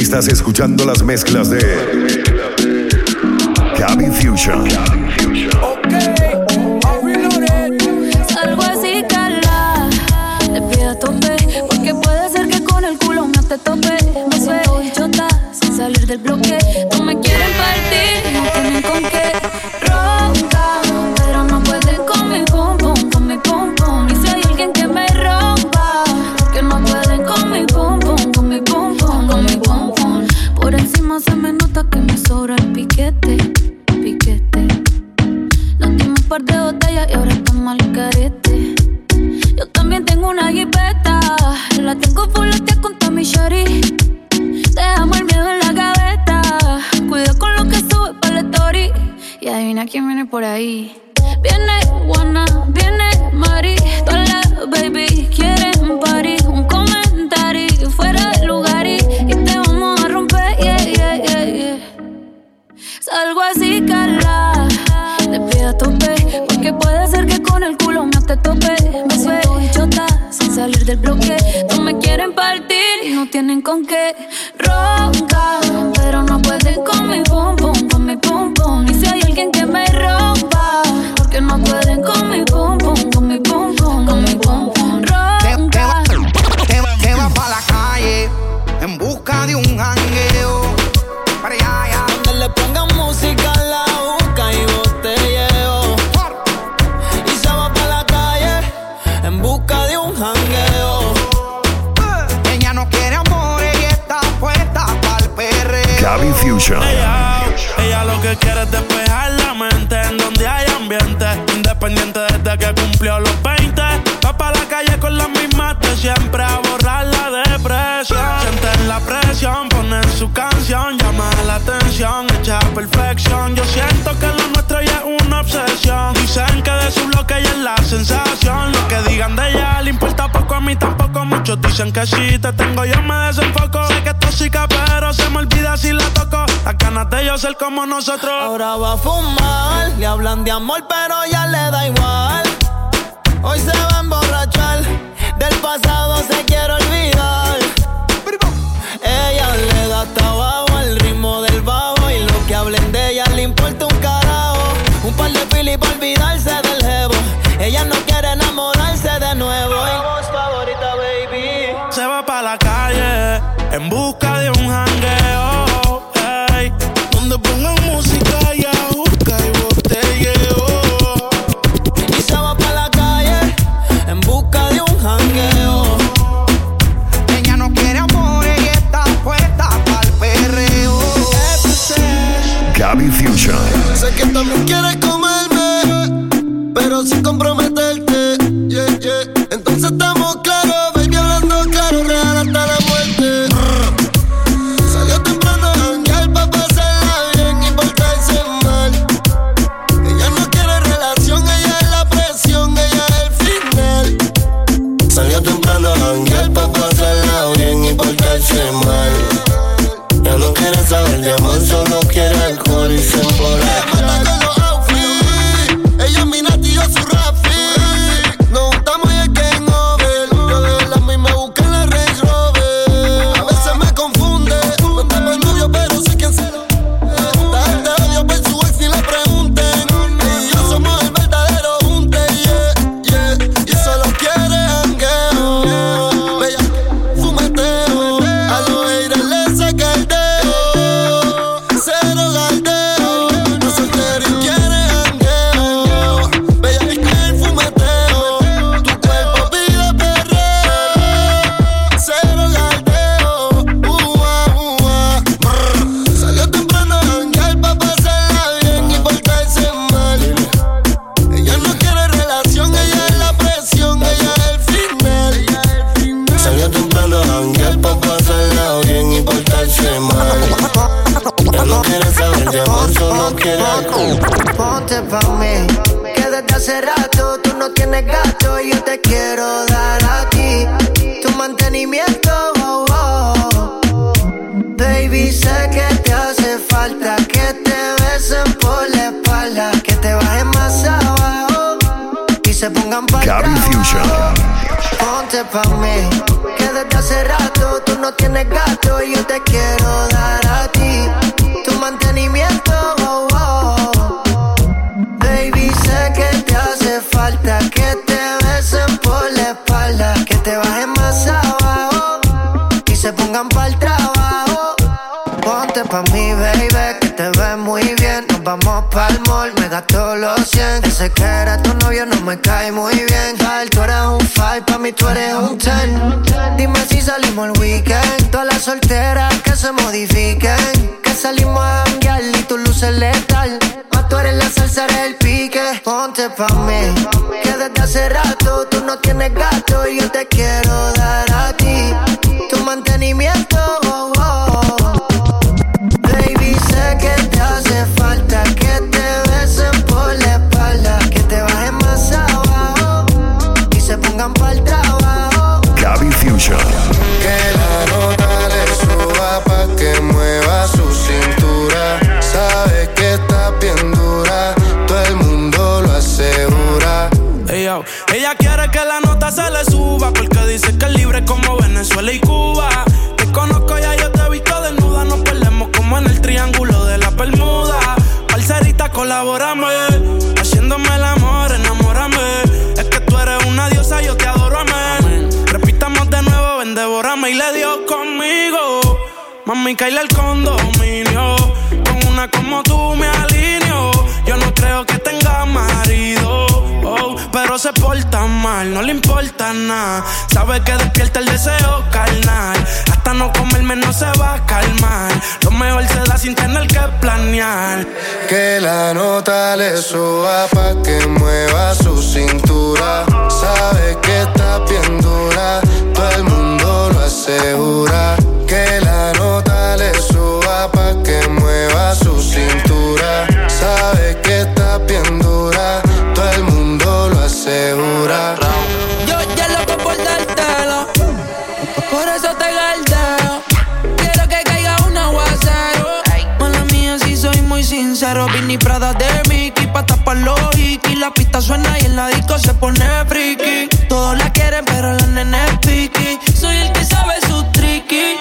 Estás escuchando las mezclas de Gaby Fusion. Salgo así, cala. Te pido tope. Porque puede ser que con el culo me te tope. Me suelto y chota sin salir del bloque. Por ahí. Viene Juana, viene Mari. Todas las baby quieren party. Un comentario fuera del lugar y, y te vamos a romper. Yeah, yeah, yeah, yeah. Salgo así, cala. Te pido a tope. Porque puede ser que con el culo me te tope. Me suelto y chota sin salir del bloque. No me quieren partir y no tienen con qué. Ronca, siempre a borrar la depresión. Sienten la presión, ponen su canción, llama la atención, echa perfección. Yo siento que lo nuestro ya es una obsesión. Dicen que de su bloque es la sensación. Lo que digan de ella le importa poco, a mí tampoco. Muchos dicen que si te tengo yo me desenfoco. Sé que es tóxica, pero se me olvida si la toco. Las ganas de yo ser como nosotros. Ahora va a fumar, le hablan de amor, pero ya le da igual. Hoy se va a emborrachar, del pasado se quiere olvidar. Ella le da hasta abajo el ritmo del bajo y lo que hablen de ella le importa un carajo. Un par de pili para olvidarse del jevo. Ella no quiere enamorarse Ponte pa' mí, que desde hace rato tú no tienes gato y yo te quiero dar a ti tu mantenimiento. oh, oh. Baby, sé que te hace falta que te besen por la espalda, que te bajen más abajo y se pongan para Gaby Fusion. Ponte ponte pa' mí. Que desde hace rato tú no tienes gato y yo te quiero dar te bajen más abajo y se pongan pa'l trabajo. Ponte pa' mí, baby, que te ves muy bien. Nos vamos pa'l mall, me gasto los 100. Ese que era tu novio no me cae muy bien. tú eres un 5, pa' mí tú eres un 10. Dime si salimos el weekend. Todas las solteras que se modifiquen. Que salimos a janguear y tu luces letal. Eres la salsa, del pique. Ponte pa' mí, que desde hace rato tú no tienes gato y yo te quiero dar a Mami, caíle el condominio. Con una como tú me alineo. Yo no creo que tenga marido. Oh, pero se porta mal, no le importa nada. Sabe que despierta el deseo carnal. Hasta no comerme no se va a calmar. Lo mejor se da sin tener que planear. Que la nota le suba pa' que mueva su cintura. Sabe que está bien dura, todo el mundo lo asegura. Que la nota le suba pa' que mueva su cintura. Sabe que está bien dura, todo el mundo lo asegura. Suena y en la disco se pone friki. Todos la quieren, pero la nena es piqui. Soy el que sabe su tricky.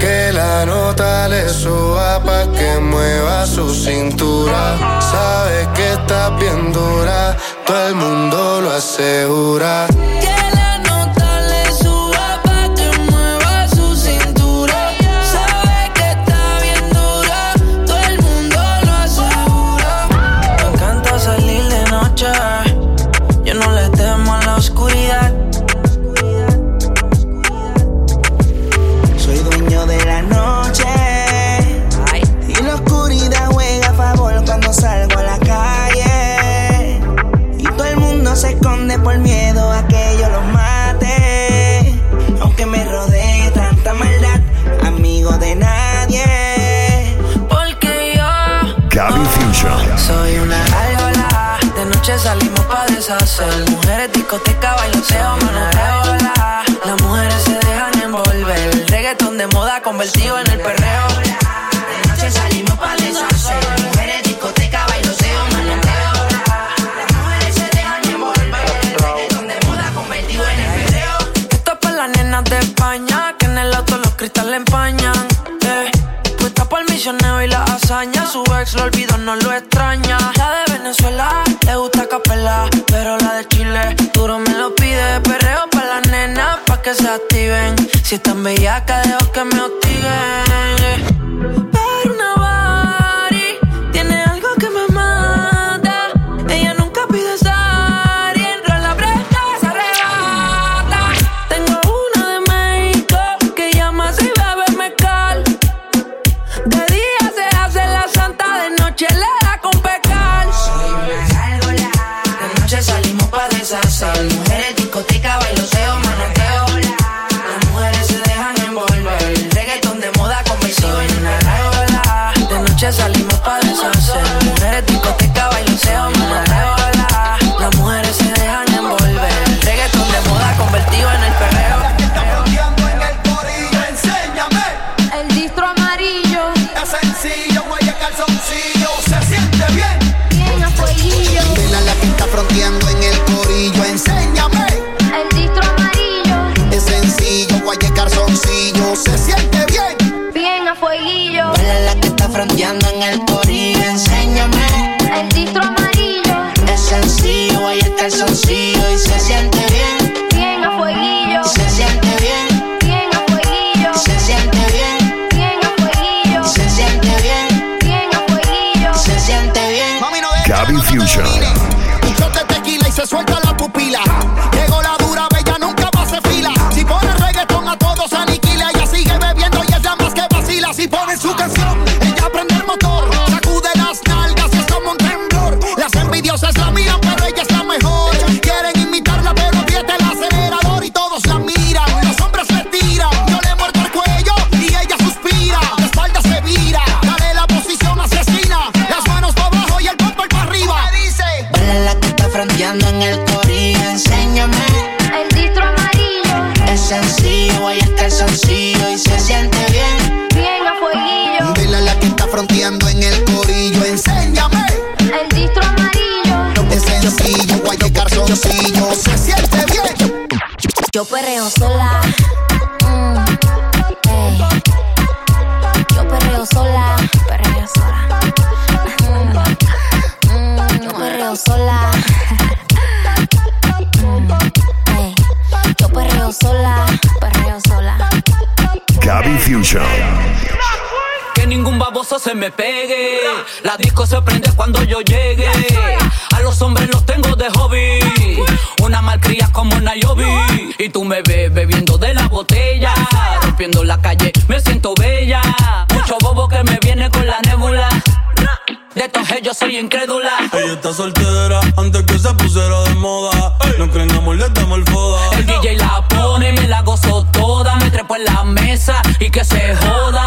Que la nota le suba pa' que mueva su cintura. Sabe que está bien dura, todo el mundo lo asegura. Convertido en el perreo. De noche salimos pa' deshacer. Discoteca. Las nenas de España. Que en el auto los empañan. Eh. Y la hazaña. Su ex lo olvidó, no lo extraña. La de Venezuela le gusta capela. Pero la de Chile duro me lo pide. Perreo para las nenas pa' que se activen. Si están bellacas, fronteando en el corillo, enséñame. El distro amarillo. Es sencillo, guay calzoncillo, se siente bien. Yo perreo sola. Me pegue. La disco se prende cuando yo llegue. A los hombres los tengo de hobby. Una malcria como Nayobi. Y tú me ves bebiendo de la botella. Rompiendo la calle, me siento bella. Mucho bobo que me viene con la nébula. De estos yo soy incrédula. Ella está soltera antes que se pusiera de moda. No creen amor, le damos el foda. El DJ la pone y me la gozo toda. Me trepo en la mesa y que se joda.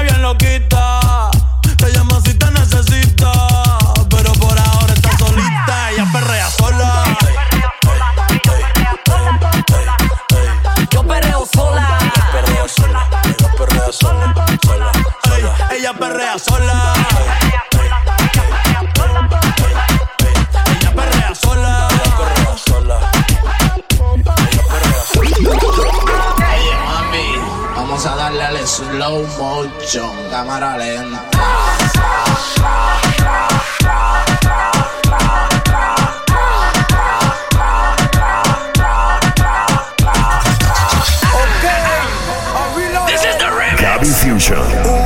Pone bien loquita. Te llama si te necesita. Pero por ahora está solita. Ella perrea sola. Yo perreo sola. Ella perrea sola. Sola. Ella perrea sola. Slow motion, cámara lenta. Gaby Fusion.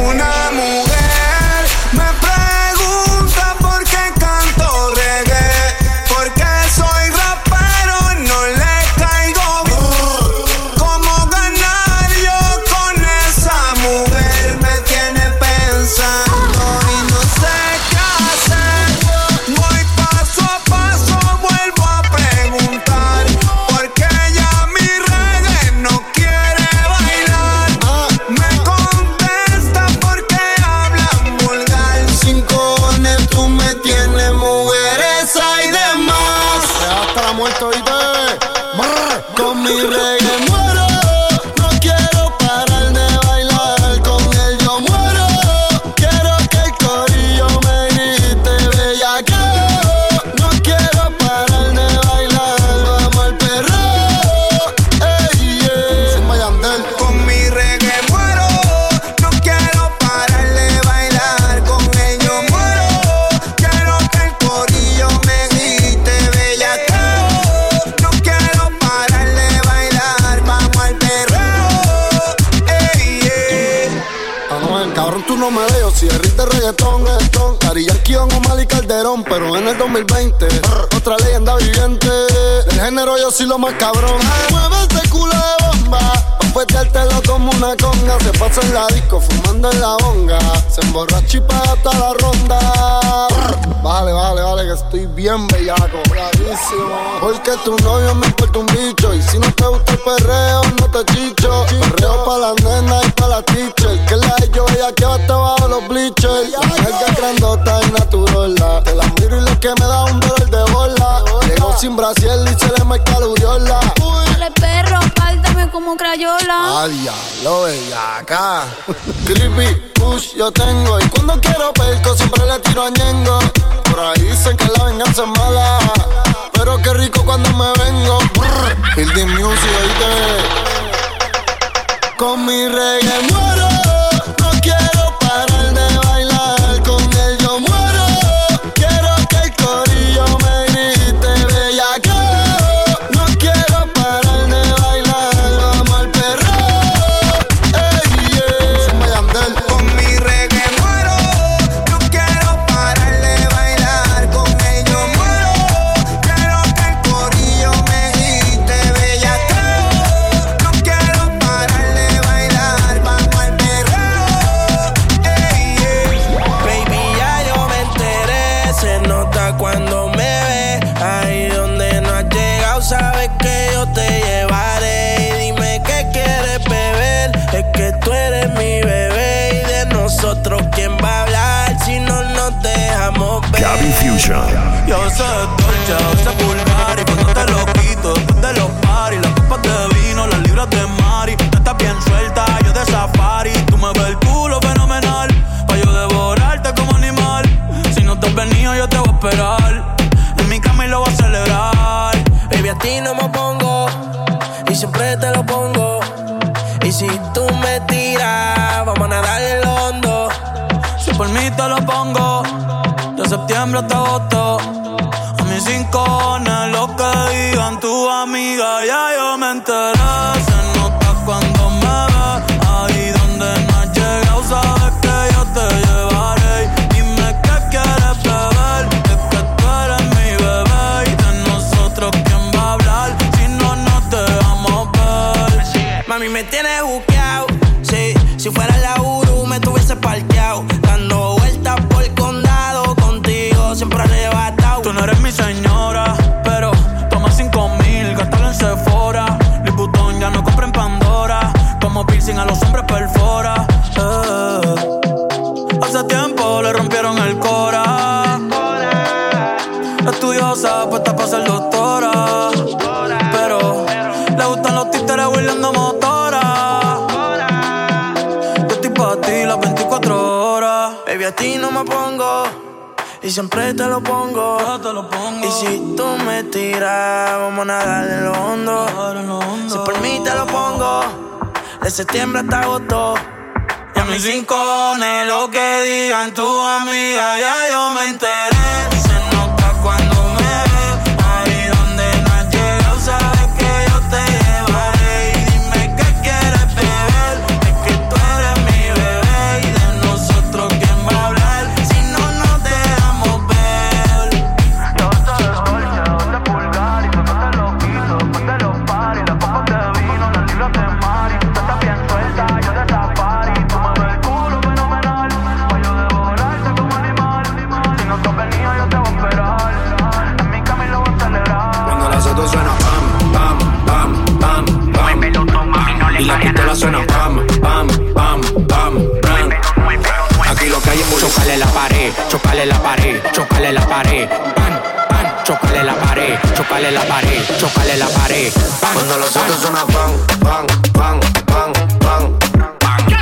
Género yo soy lo más cabrón. Pa' peteártelo como una conga. Se pasa en la disco, fumando en la bonga. Se emborracha y hasta la ronda. Vale, vale, vale, que estoy bien bellaco. Bravísimo. Porque tu novio me importa un bicho. Y si no te gusta el perreo, no te chicho. Perreo pa' las nenas y pa' la teacher. Que la de yo ella que va hasta bajo los bleachers. La grandota y natural. Te la miro y lo que me da un dolor de bola. Llegó sin brasier y se le marca la uriola. Dale perro, pártame como crayola. A diablo, bellaca. Creepy, push, yo tengo. Y cuando quiero perco, siempre le tiro a Ñengo. Por ahí dicen que la venganza es mala. Pero qué rico cuando me vengo. Building music, oíste. Con mi reggae muero, tú eres mi bebé. Y de nosotros, ¿quién va a hablar si no nos dejamos ver? Gabby Fusion. Yo sé dolce, yo sé pulgar y cuando te lo quito después de los paris, las copas de vino, las libras de mari, tú estás bien suelta, yo de safari, tú me ves el culo fenomenal, pa' yo devorarte como animal, si no te has venido yo te voy a esperar, en mi cama y lo voy a celebrar, Baby, a ti no me pongo y siempre te lo pongo. Si tú me tiras, vamos a nadar en lo hondo. si por mí te lo pongo, de septiembre hasta agosto, a mis rincones, lo que digan tu amiga, ya yo me enteré, Y siempre te lo pongo. Yo te lo pongo. Y si tú me tiras, vamos a nadar en lo hondo. Nadar en lo hondo. Si por mí te lo pongo. De septiembre hasta agosto. Y a mis rincones, lo que digan tu amiga, ya yo me enteré. Chocale la pared, chocale la pared. Pan, pan, chocale la pared, chocale la pared, chocale la pared. Pan, Cuando los pan. autos suenan pan, pan, pan, pan, pan.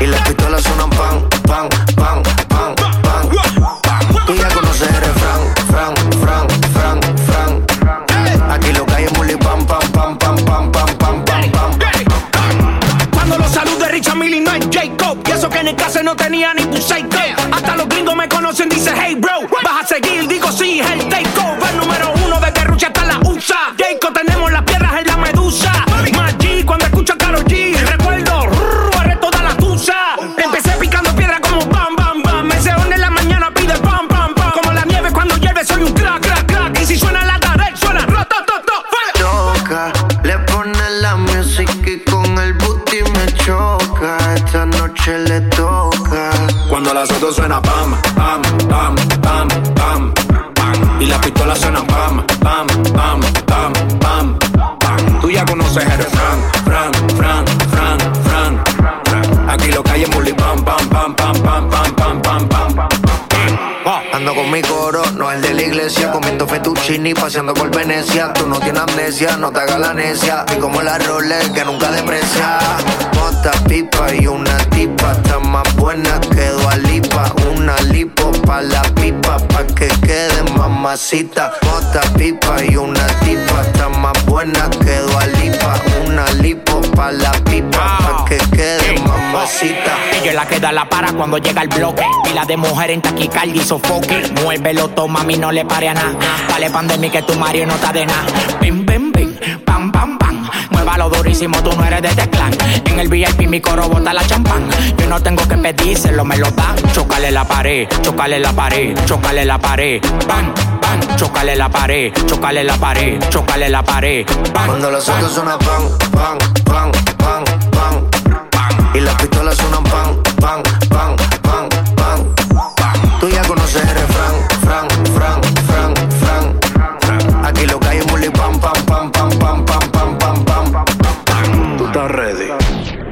Y las pistolas suenan pan, pan, pan, pan, pan. Tú ya conoces Caso no tenía ni psycho Hasta los gringos me conocen, dice hey bro Vas a seguir, digo sí, el takeover Refrán, fran, fran, fran, fran, fran. Aquí lo es muli pam, pam, pam, pam, pam, pam, pam, pam, pam, pam. Ando con mi coro, no el de la iglesia, comiendo fettuccini, paseando por Venecia. Tú no tienes amnesia, no te hagas la necia. Y como la Rolex que nunca deprecia. Mota, pipa y una tipa, está más buena que Lipa. Una lipo pa' la pipa, pa' que quede mamacita. Mota, pipa y una tipa, está más buena que Lipa. Una lipo pa' la pipa, pa' que quede mamacita. Ella es la que da la para cuando llega el bloque. Y la de mujer en taquicardia y sofoque. Muévelo, toma, a mí no le pare a nada. Dale pandemia que tu Mario no está de nada. Durísimo, tú no eres de este clan. En el VIP mi coro bota la champán. Yo no tengo que pedírselo, me lo dan. Chocale la pared, chocale la pared, chocale la pared. Pan, pan, chocale la pared, chocale la pared, chocale la pared. Pan, Cuando los pan. autos suena pan, pan, pan, pan.